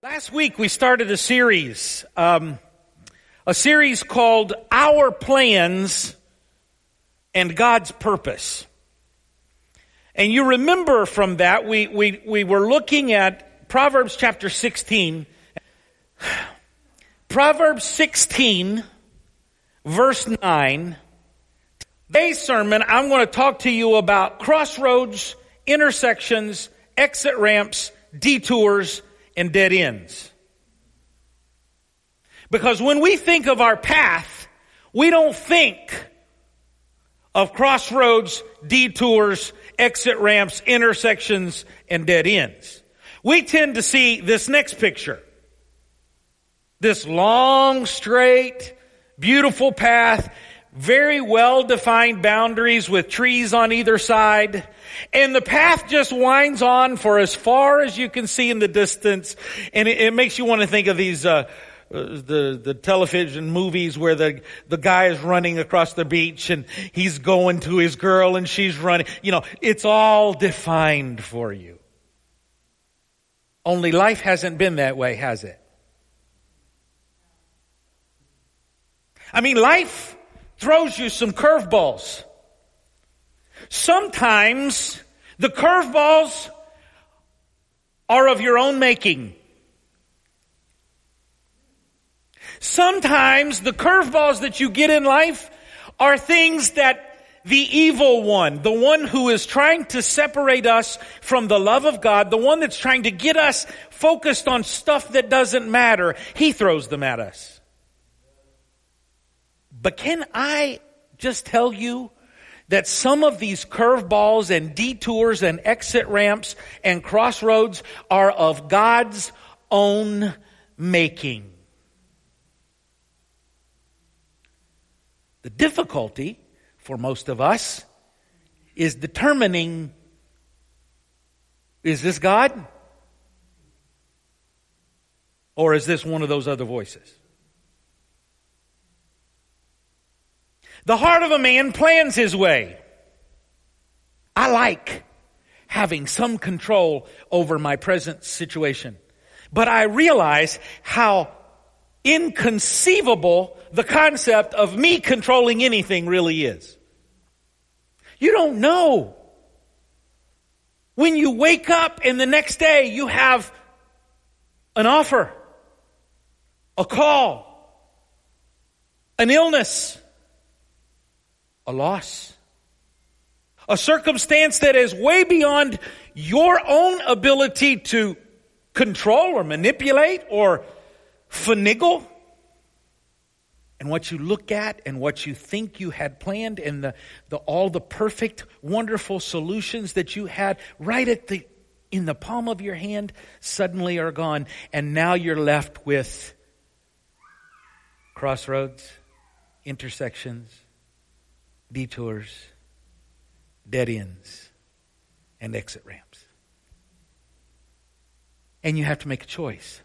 Last week we started a series, um, a series called Our Plans and God's Purpose. And you remember from that, we, we, we were looking at Proverbs chapter 16. Proverbs 16, verse 9. Today's sermon, I'm going to talk to you about crossroads, intersections, exit ramps, detours, and dead ends. Because when we think of our path, we don't think of crossroads, detours, exit ramps, intersections, and dead ends. We tend to see this next picture. This long, straight, beautiful path very well defined boundaries with trees on either side. And the path just winds on for as far as you can see in the distance. And it, it makes you want to think of these, uh, uh, the the television movies where the the guy is running across the beach and he's going to his girl and she's running. You know, it's all defined for you. Only life hasn't been that way, has it? I mean, life throws you some curveballs. Sometimes the curveballs are of your own making. Sometimes the curveballs that you get in life are things that the evil one, the one who is trying to separate us from the love of God, the one that's trying to get us focused on stuff that doesn't matter, he throws them at us. But can I just tell you that some of these curveballs and detours and exit ramps and crossroads are of God's own making? The difficulty for most of us is determining is this God? Or is this one of those other voices? The heart of a man plans his way. I like having some control over my present situation. But I realize how inconceivable the concept of me controlling anything really is. You don't know. When you wake up and the next day you have an offer, a call, an illness, a loss. A circumstance that is way beyond your own ability to control or manipulate or finagle. And what you look at and what you think you had planned and the, the, all the perfect, wonderful solutions that you had right at the, in the palm of your hand suddenly are gone. And now you're left with crossroads, intersections, detours, dead ends, and exit ramps. And you have to make a choice.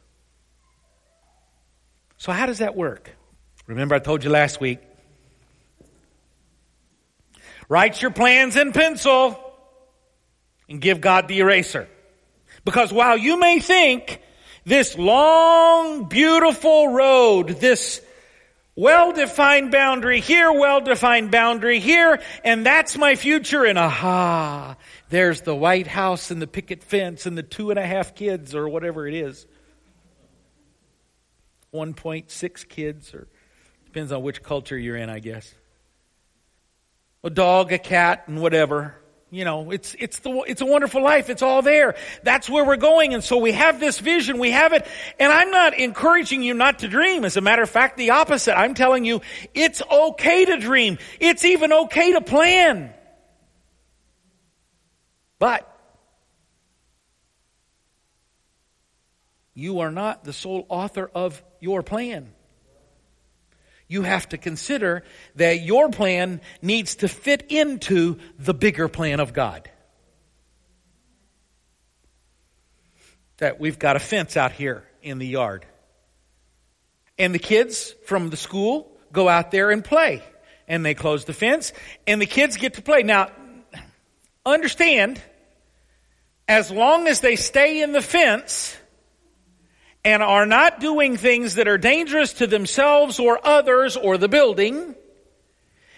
So, how does that work? Remember, I told you last week. Write your plans in pencil and give God the eraser. Because while you may think this long, beautiful road, this well-defined boundary here, well-defined boundary here, and that's my future, and aha, there's the White House and the picket fence and the two and a half kids or whatever it is. 1.6 kids, or depends on which culture you're in, I guess. A dog, a cat, and whatever. You know, it's, it's the, it's a wonderful life. It's all there. That's where we're going. And so we have this vision. We have it. And I'm not encouraging you not to dream. As a matter of fact, the opposite. I'm telling you, it's okay to dream. It's even okay to plan. But you are not the sole author of your plan you have to consider that your plan needs to fit into the bigger plan of God. That we've got a fence out here in the yard. And the kids from the school go out there and play. And they close the fence, and the kids get to play. Now, understand, as long as they stay in the fence, and are not doing things that are dangerous to themselves or others or the building,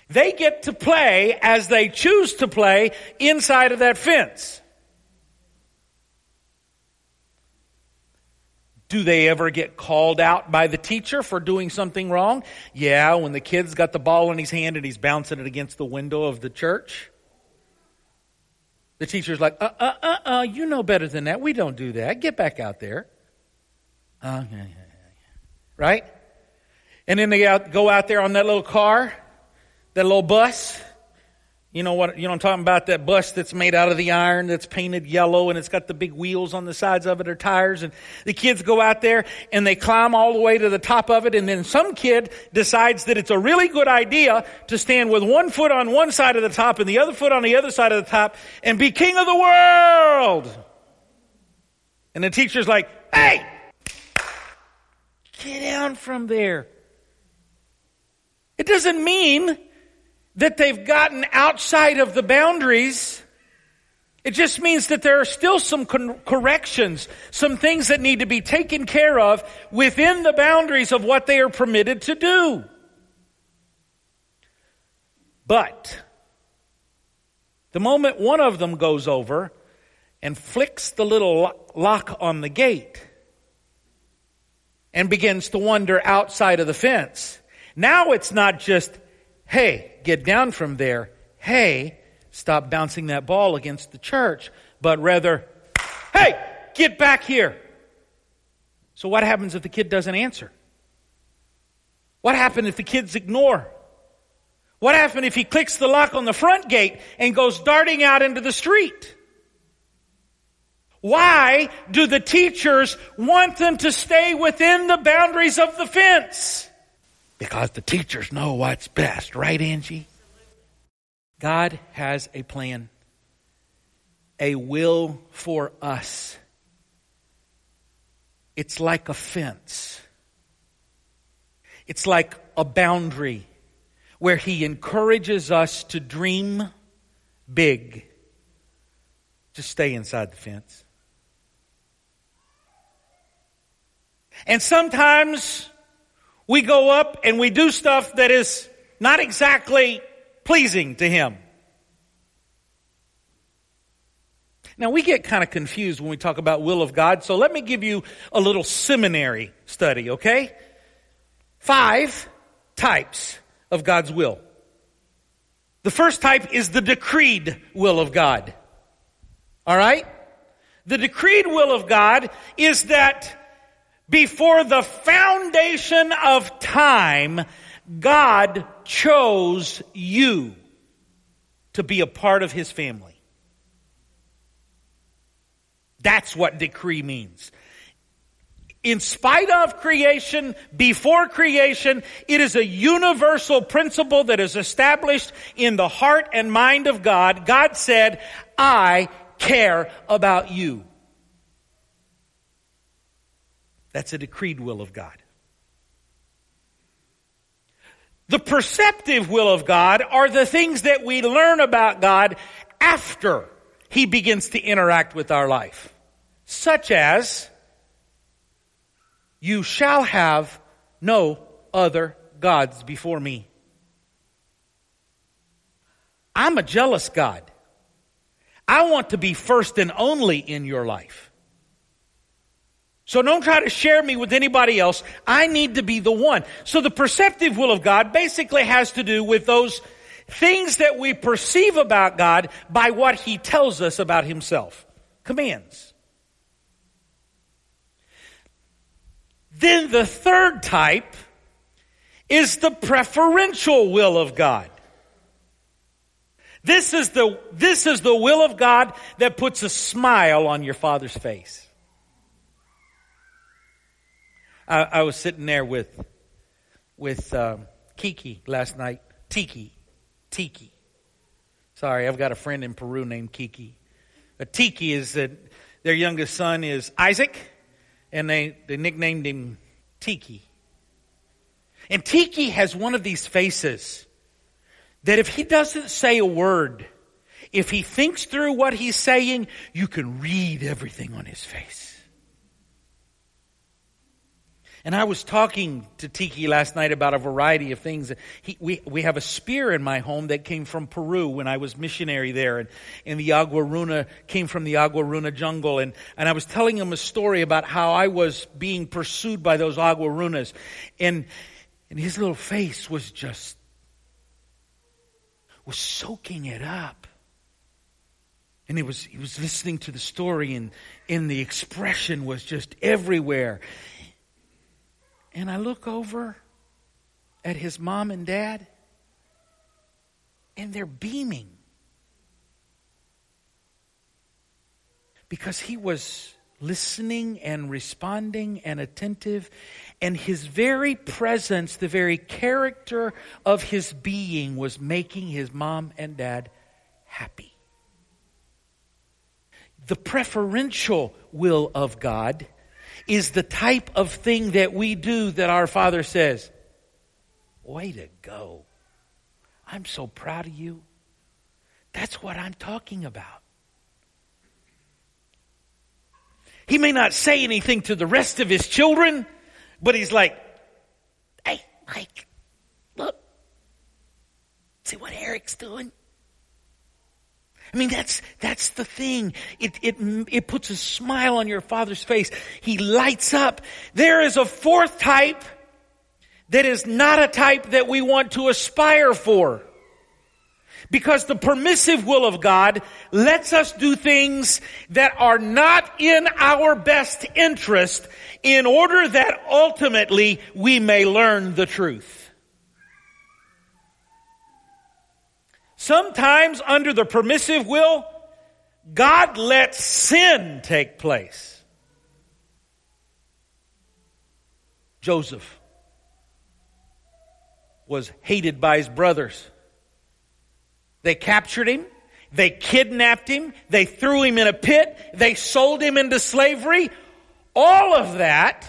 they get to play as they choose to play inside of that fence. Do they ever get called out by the teacher for doing something wrong? Yeah, when the kid's got the ball in his hand and he's bouncing it against the window of the church. The teacher's like, uh, uh, uh, uh, you know better than that. We don't do that. Get back out there. Right? And then they go out there on that little car, that little bus, you know what, you know I'm talking about? That bus that's made out of the iron that's painted yellow and it's got the big wheels on the sides of it or tires and the kids go out there and they climb all the way to the top of it and then some kid decides that it's a really good idea to stand with one foot on one side of the top and the other foot on the other side of the top and be king of the world. And the teacher's like, hey, get down from there. It doesn't mean that they've gotten outside of the boundaries. It just means that there are still some con- corrections, some things that need to be taken care of within the boundaries of what they are permitted to do. But the moment one of them goes over and flicks the little lock on the gate and begins to wander outside of the fence, now it's not just hey, get down from there. Hey, stop bouncing that ball against the church. But rather, hey, get back here. So what happens if the kid doesn't answer? What happens if the kids ignore? What happens if he clicks the lock on the front gate and goes darting out into the street? Why do the teachers want them to stay within the boundaries of the fence? Because the teachers know what's best, right, Angie? God has a plan, a will for us. It's like a fence. It's like a boundary where He encourages us to dream big. Just stay inside the fence. And sometimes we go up and we do stuff that is not exactly pleasing to Him. Now we get kind of confused when we talk about will of God, so let me give you a little seminary study, okay? Five types of God's will. The first type is the decreed will of God. Alright? The decreed will of God is that before the foundation of time, God chose you to be a part of His family. That's what decree means. In spite of creation, before creation, it is a universal principle that is established in the heart and mind of God. God said, I care about you. That's a decreed will of God. The perceptive will of God are the things that we learn about God after He begins to interact with our life. Such as, you shall have no other gods before me. I'm a jealous God. I want to be first and only in your life. So don't try to share me with anybody else. I need to be the one. So the perceptive will of God basically has to do with those things that we perceive about God by what He tells us about Himself. Commands. Then the third type is the preferential will of God. This is the, this is the will of God that puts a smile on your father's face. I, I was sitting there with with um, Kiki last night. Tiki, Tiki. Sorry, I've got a friend in Peru named Kiki. A Tiki is that their youngest son is Isaac, and they, they nicknamed him Tiki. And Tiki has one of these faces that if he doesn't say a word, if he thinks through what he's saying, you can read everything on his face. And I was talking to Tiki last night about a variety of things. He, we, we have a spear in my home that came from Peru when I was missionary there. And, and the Aguaruna came from the Aguaruna jungle. And, and I was telling him a story about how I was being pursued by those Aguarunas. And, and his little face was just, was soaking it up. And he was, he was listening to the story and, and the expression was just everywhere. And I look over at his mom and dad, and they're beaming. Because he was listening and responding and attentive, and his very presence, the very character of his being, was making his mom and dad happy. The preferential will of God is the type of thing that we do that our Father says, Way to go. I'm so proud of you. That's what I'm talking about. He may not say anything to the rest of his children, but he's like, Hey, Mike, look. See what Eric's doing? I mean, that's, that's the thing. It, it, it puts a smile on your father's face. He lights up. There is a fourth type that is not a type that we want to aspire for. Because the permissive will of God lets us do things that are not in our best interest in order that ultimately we may learn the truth. Sometimes under the permissive will, God lets sin take place. Joseph was hated by his brothers. They captured him. They kidnapped him. They threw him in a pit. They sold him into slavery. All of that.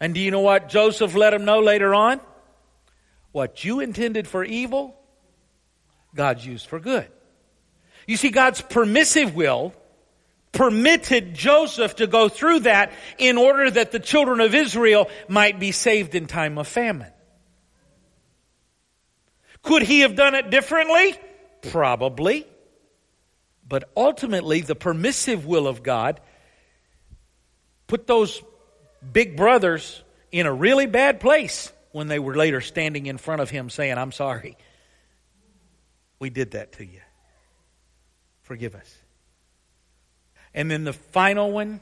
And do you know what Joseph let him know later on? What you intended for evil, God's used for good. You see, God's permissive will permitted Joseph to go through that in order that the children of Israel might be saved in time of famine. Could he have done it differently? Probably. But ultimately, the permissive will of God put those big brothers in a really bad place when they were later standing in front of him saying, I'm sorry we did that to you. Forgive us. And then the final one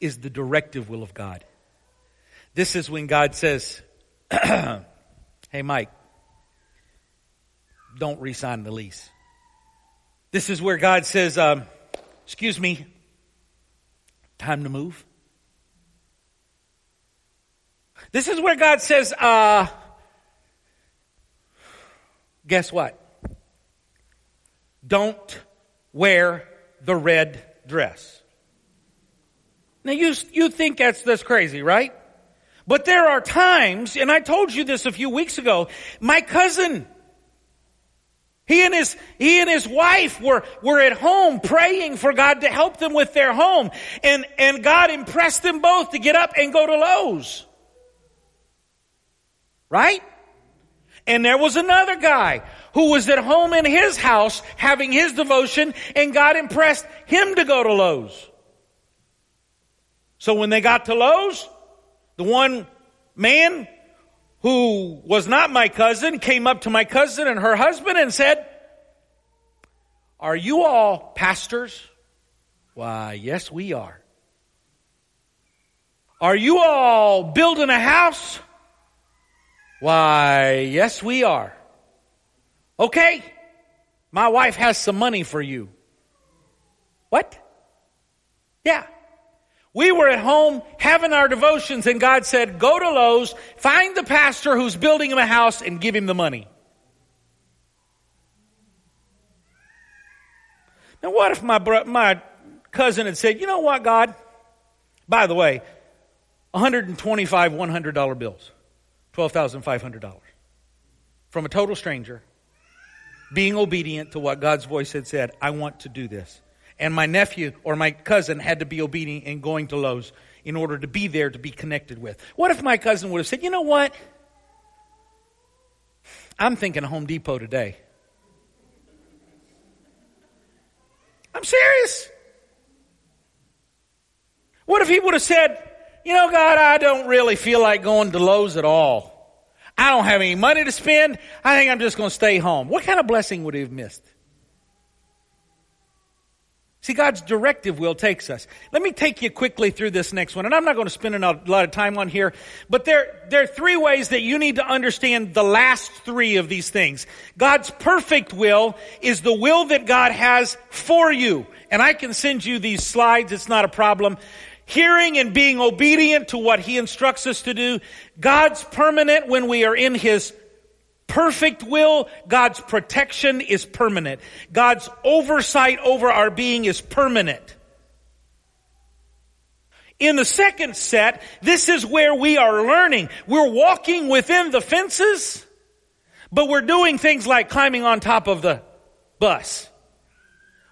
is the directive will of God. This is when God says, Hey, Mike, don't re sign the lease. This is where God says, um, Excuse me, time to move. This is where God says, uh, guess what? Don't wear the red dress. Now you, you think that's, that's crazy, right? But there are times, and I told you this a few weeks ago, my cousin, he and his, he and his wife were, were at home praying for God to help them with their home. And, and God impressed them both to get up and go to Lowe's. Right? And there was another guy who was at home in his house having his devotion and God impressed him to go to Lowe's. So when they got to Lowe's, the one man who was not my cousin came up to my cousin and her husband and said, Are you all pastors? Why, yes, we are. Are you all building a house? Why, yes, we are. Okay, my wife has some money for you. What? Yeah. We were at home having our devotions and God said, go to Lowe's, find the pastor who's building him a house and give him the money. Now what if my, bro- my cousin had said, you know what, God? By the way, 125 $100 bills. $12,500 from a total stranger, being obedient to what God's voice had said, I want to do this. And my nephew or my cousin had to be obedient in going to Lowe's in order to be there to be connected with. What if my cousin would have said, you know what? I'm thinking Home Depot today. I'm serious. What if he would have said, you know, God, I don't really feel like going to Lowe's at all. I don't have any money to spend. I think I'm just going to stay home. What kind of blessing would he have missed? See, God's directive will takes us. Let me take you quickly through this next one, and I'm not going to spend a lot of time on here, but there, there are three ways that you need to understand the last three of these things. God's perfect will is the will that God has for you. And I can send you these slides, it's not a problem. Hearing and being obedient to what He instructs us to do. God's permanent when we are in His perfect will, God's protection is permanent. God's oversight over our being is permanent. In the second set, this is where we are learning. We're walking within the fences, but we're doing things like climbing on top of the bus.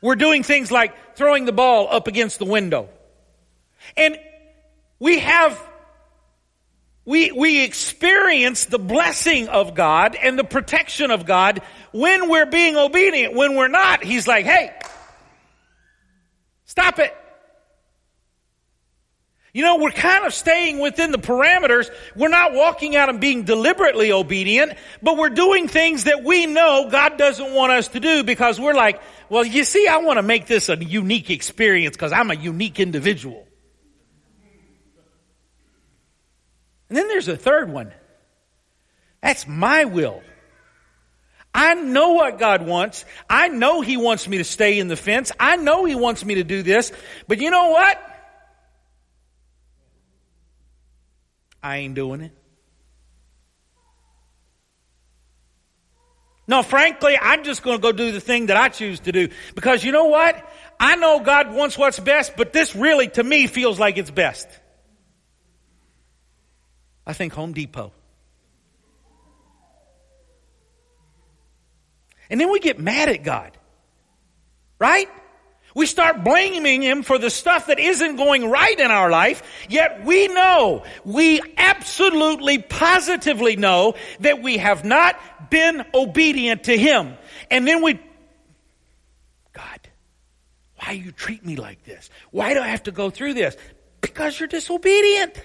We're doing things like throwing the ball up against the window. And we have we, we experience the blessing of God and the protection of God when we're being obedient. When we're not, He's like, hey, stop it. You know, we're kind of staying within the parameters. We're not walking out and being deliberately obedient, but we're doing things that we know God doesn't want us to do because we're like, well, you see, I want to make this a unique experience because I'm a unique individual. And then there's a third one. That's my will. I know what God wants. I know He wants me to stay in the fence. I know He wants me to do this. But you know what? I ain't doing it. No, frankly, I'm just going to go do the thing that I choose to do. Because you know what? I know God wants what's best, but this really, to me, feels like it's best. I think Home Depot. And then we get mad at God. Right? We start blaming Him for the stuff that isn't going right in our life, yet we know, we absolutely positively know that we have not been obedient to Him. And then we, God, why do you treat me like this? Why do I have to go through this? Because you're disobedient.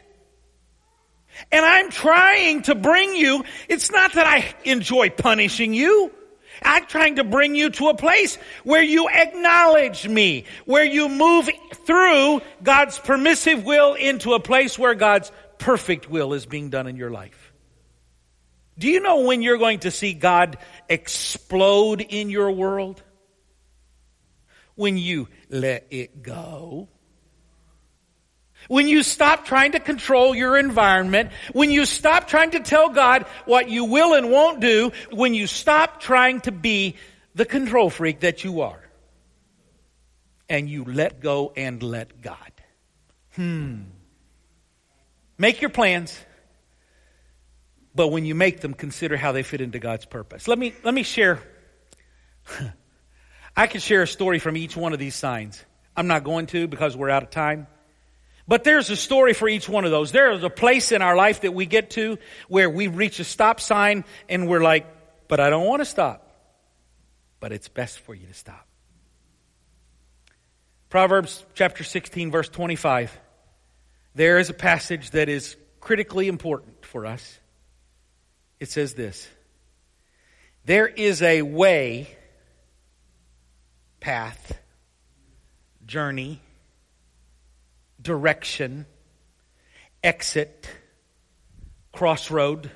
And I'm trying to bring you, it's not that I enjoy punishing you. I'm trying to bring you to a place where you acknowledge me, where you move through God's permissive will into a place where God's perfect will is being done in your life. Do you know when you're going to see God explode in your world? When you let it go when you stop trying to control your environment, when you stop trying to tell God what you will and won't do, when you stop trying to be the control freak that you are, and you let go and let God. Hmm. Make your plans, but when you make them, consider how they fit into God's purpose. Let me, let me share. I could share a story from each one of these signs. I'm not going to because we're out of time. But there's a story for each one of those. There is a place in our life that we get to where we reach a stop sign and we're like, but I don't want to stop. But it's best for you to stop. Proverbs chapter 16 verse 25. There is a passage that is critically important for us. It says this. There is a way, path, journey, direction, exit, crossroad,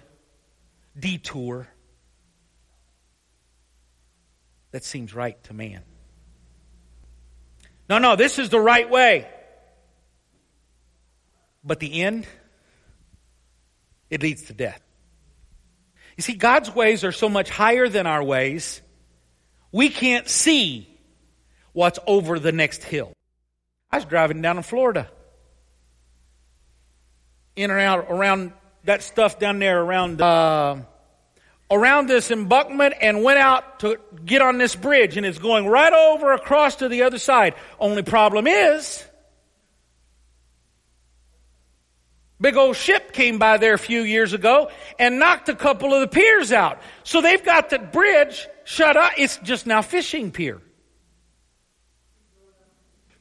detour. That seems right to man. No, no, this is the right way. But the end, it leads to death. You see, God's ways are so much higher than our ways, we can't see what's over the next hill. I was driving down in Florida in and out around that stuff down there around uh, around this embankment and went out to get on this bridge and it's going right over across to the other side. Only problem is Big old ship came by there a few years ago and knocked a couple of the piers out. So they've got the bridge shut up. It's just now fishing pier.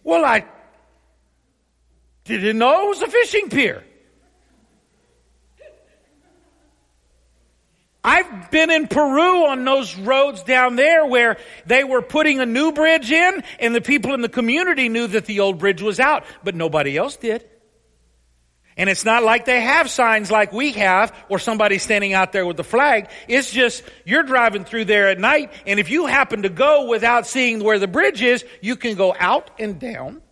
Well, I didn't know it was a fishing pier. I've been in Peru on those roads down there where they were putting a new bridge in and the people in the community knew that the old bridge was out, but nobody else did. And it's not like they have signs like we have or somebody standing out there with the flag. It's just you're driving through there at night and if you happen to go without seeing where the bridge is, you can go out and down.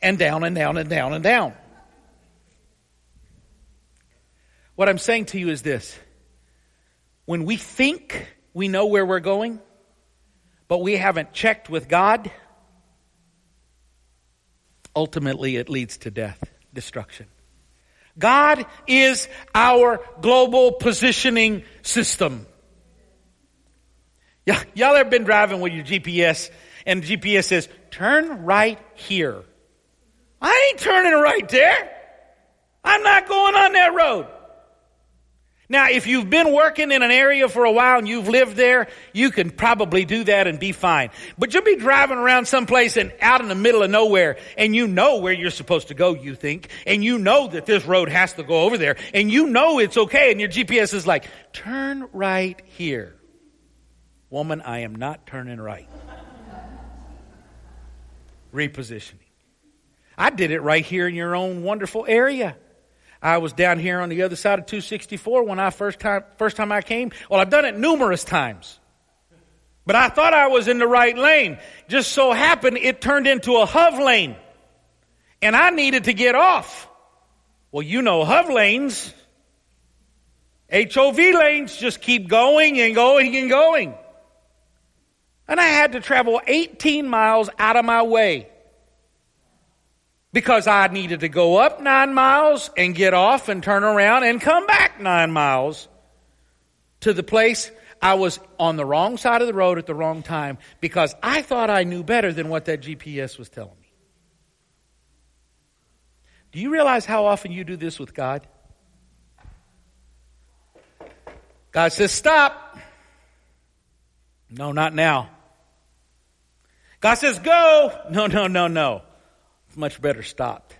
and down and down and down and down. What I'm saying to you is this. When we think we know where we're going, but we haven't checked with God, ultimately it leads to death, destruction. God is our global positioning system. Y- y'all ever been driving with your GPS and GPS says, turn right here. I ain't turning right there. I'm not going on that road. Now, if you've been working in an area for a while and you've lived there, you can probably do that and be fine. But you'll be driving around someplace and out in the middle of nowhere and you know where you're supposed to go, you think, and you know that this road has to go over there and you know it's okay and your GPS is like, turn right here. Woman, I am not turning right. Repositioning. I did it right here in your own wonderful area. I was down here on the other side of 264 when I first time, first time I came. Well, I've done it numerous times. But I thought I was in the right lane. Just so happened it turned into a HOV lane. And I needed to get off. Well, you know HOV lanes. HOV lanes just keep going and going and going. And I had to travel 18 miles out of my way because I needed to go up nine miles and get off and turn around and come back nine miles to the place I was on the wrong side of the road at the wrong time because I thought I knew better than what that GPS was telling me. Do you realize how often you do this with God? God says, Stop. No, not now. God says, Go. No, no, no, no much better stopped.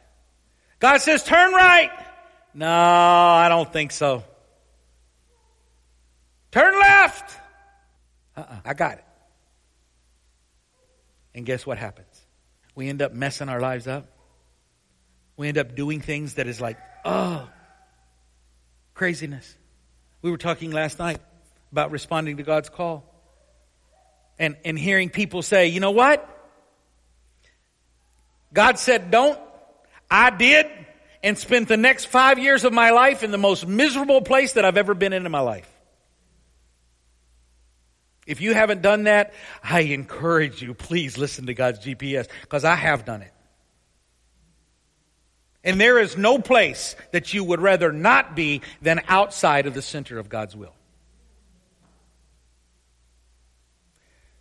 God says, turn right. No, I don't think so. Turn left. Uh-uh, I got it. And guess what happens? We end up messing our lives up. We end up doing things that is like, oh, craziness. We were talking last night about responding to God's call. And, and hearing people say, you know what? God said, don't. I did and spent the next five years of my life in the most miserable place that I've ever been in in my life. If you haven't done that, I encourage you, please listen to God's GPS because I have done it. And there is no place that you would rather not be than outside of the center of God's will.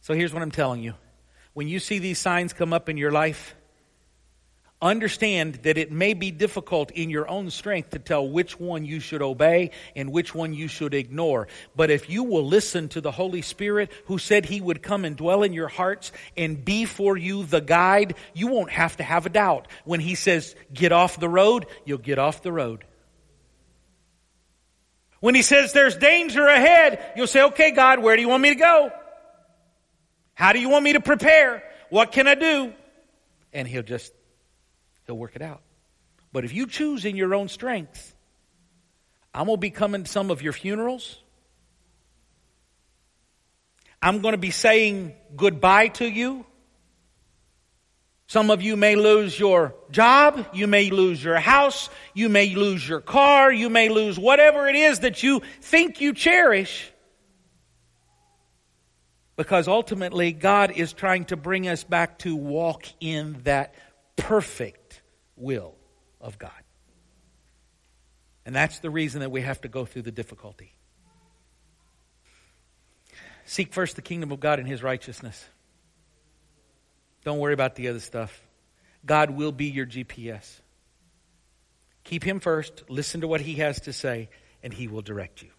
So here's what I'm telling you. When you see these signs come up in your life, Understand that it may be difficult in your own strength to tell which one you should obey and which one you should ignore. But if you will listen to the Holy Spirit who said he would come and dwell in your hearts and be for you the guide, you won't have to have a doubt. When he says, get off the road, you'll get off the road. When he says there's danger ahead, you'll say, okay, God, where do you want me to go? How do you want me to prepare? What can I do? And he'll just He'll work it out. But if you choose in your own strength, I'm going to be coming to some of your funerals. I'm going to be saying goodbye to you. Some of you may lose your job. You may lose your house. You may lose your car. You may lose whatever it is that you think you cherish. Because ultimately, God is trying to bring us back to walk in that perfect will of God. And that's the reason that we have to go through the difficulty. Seek first the kingdom of God and his righteousness. Don't worry about the other stuff. God will be your GPS. Keep Him first, listen to what He has to say, and He will direct you.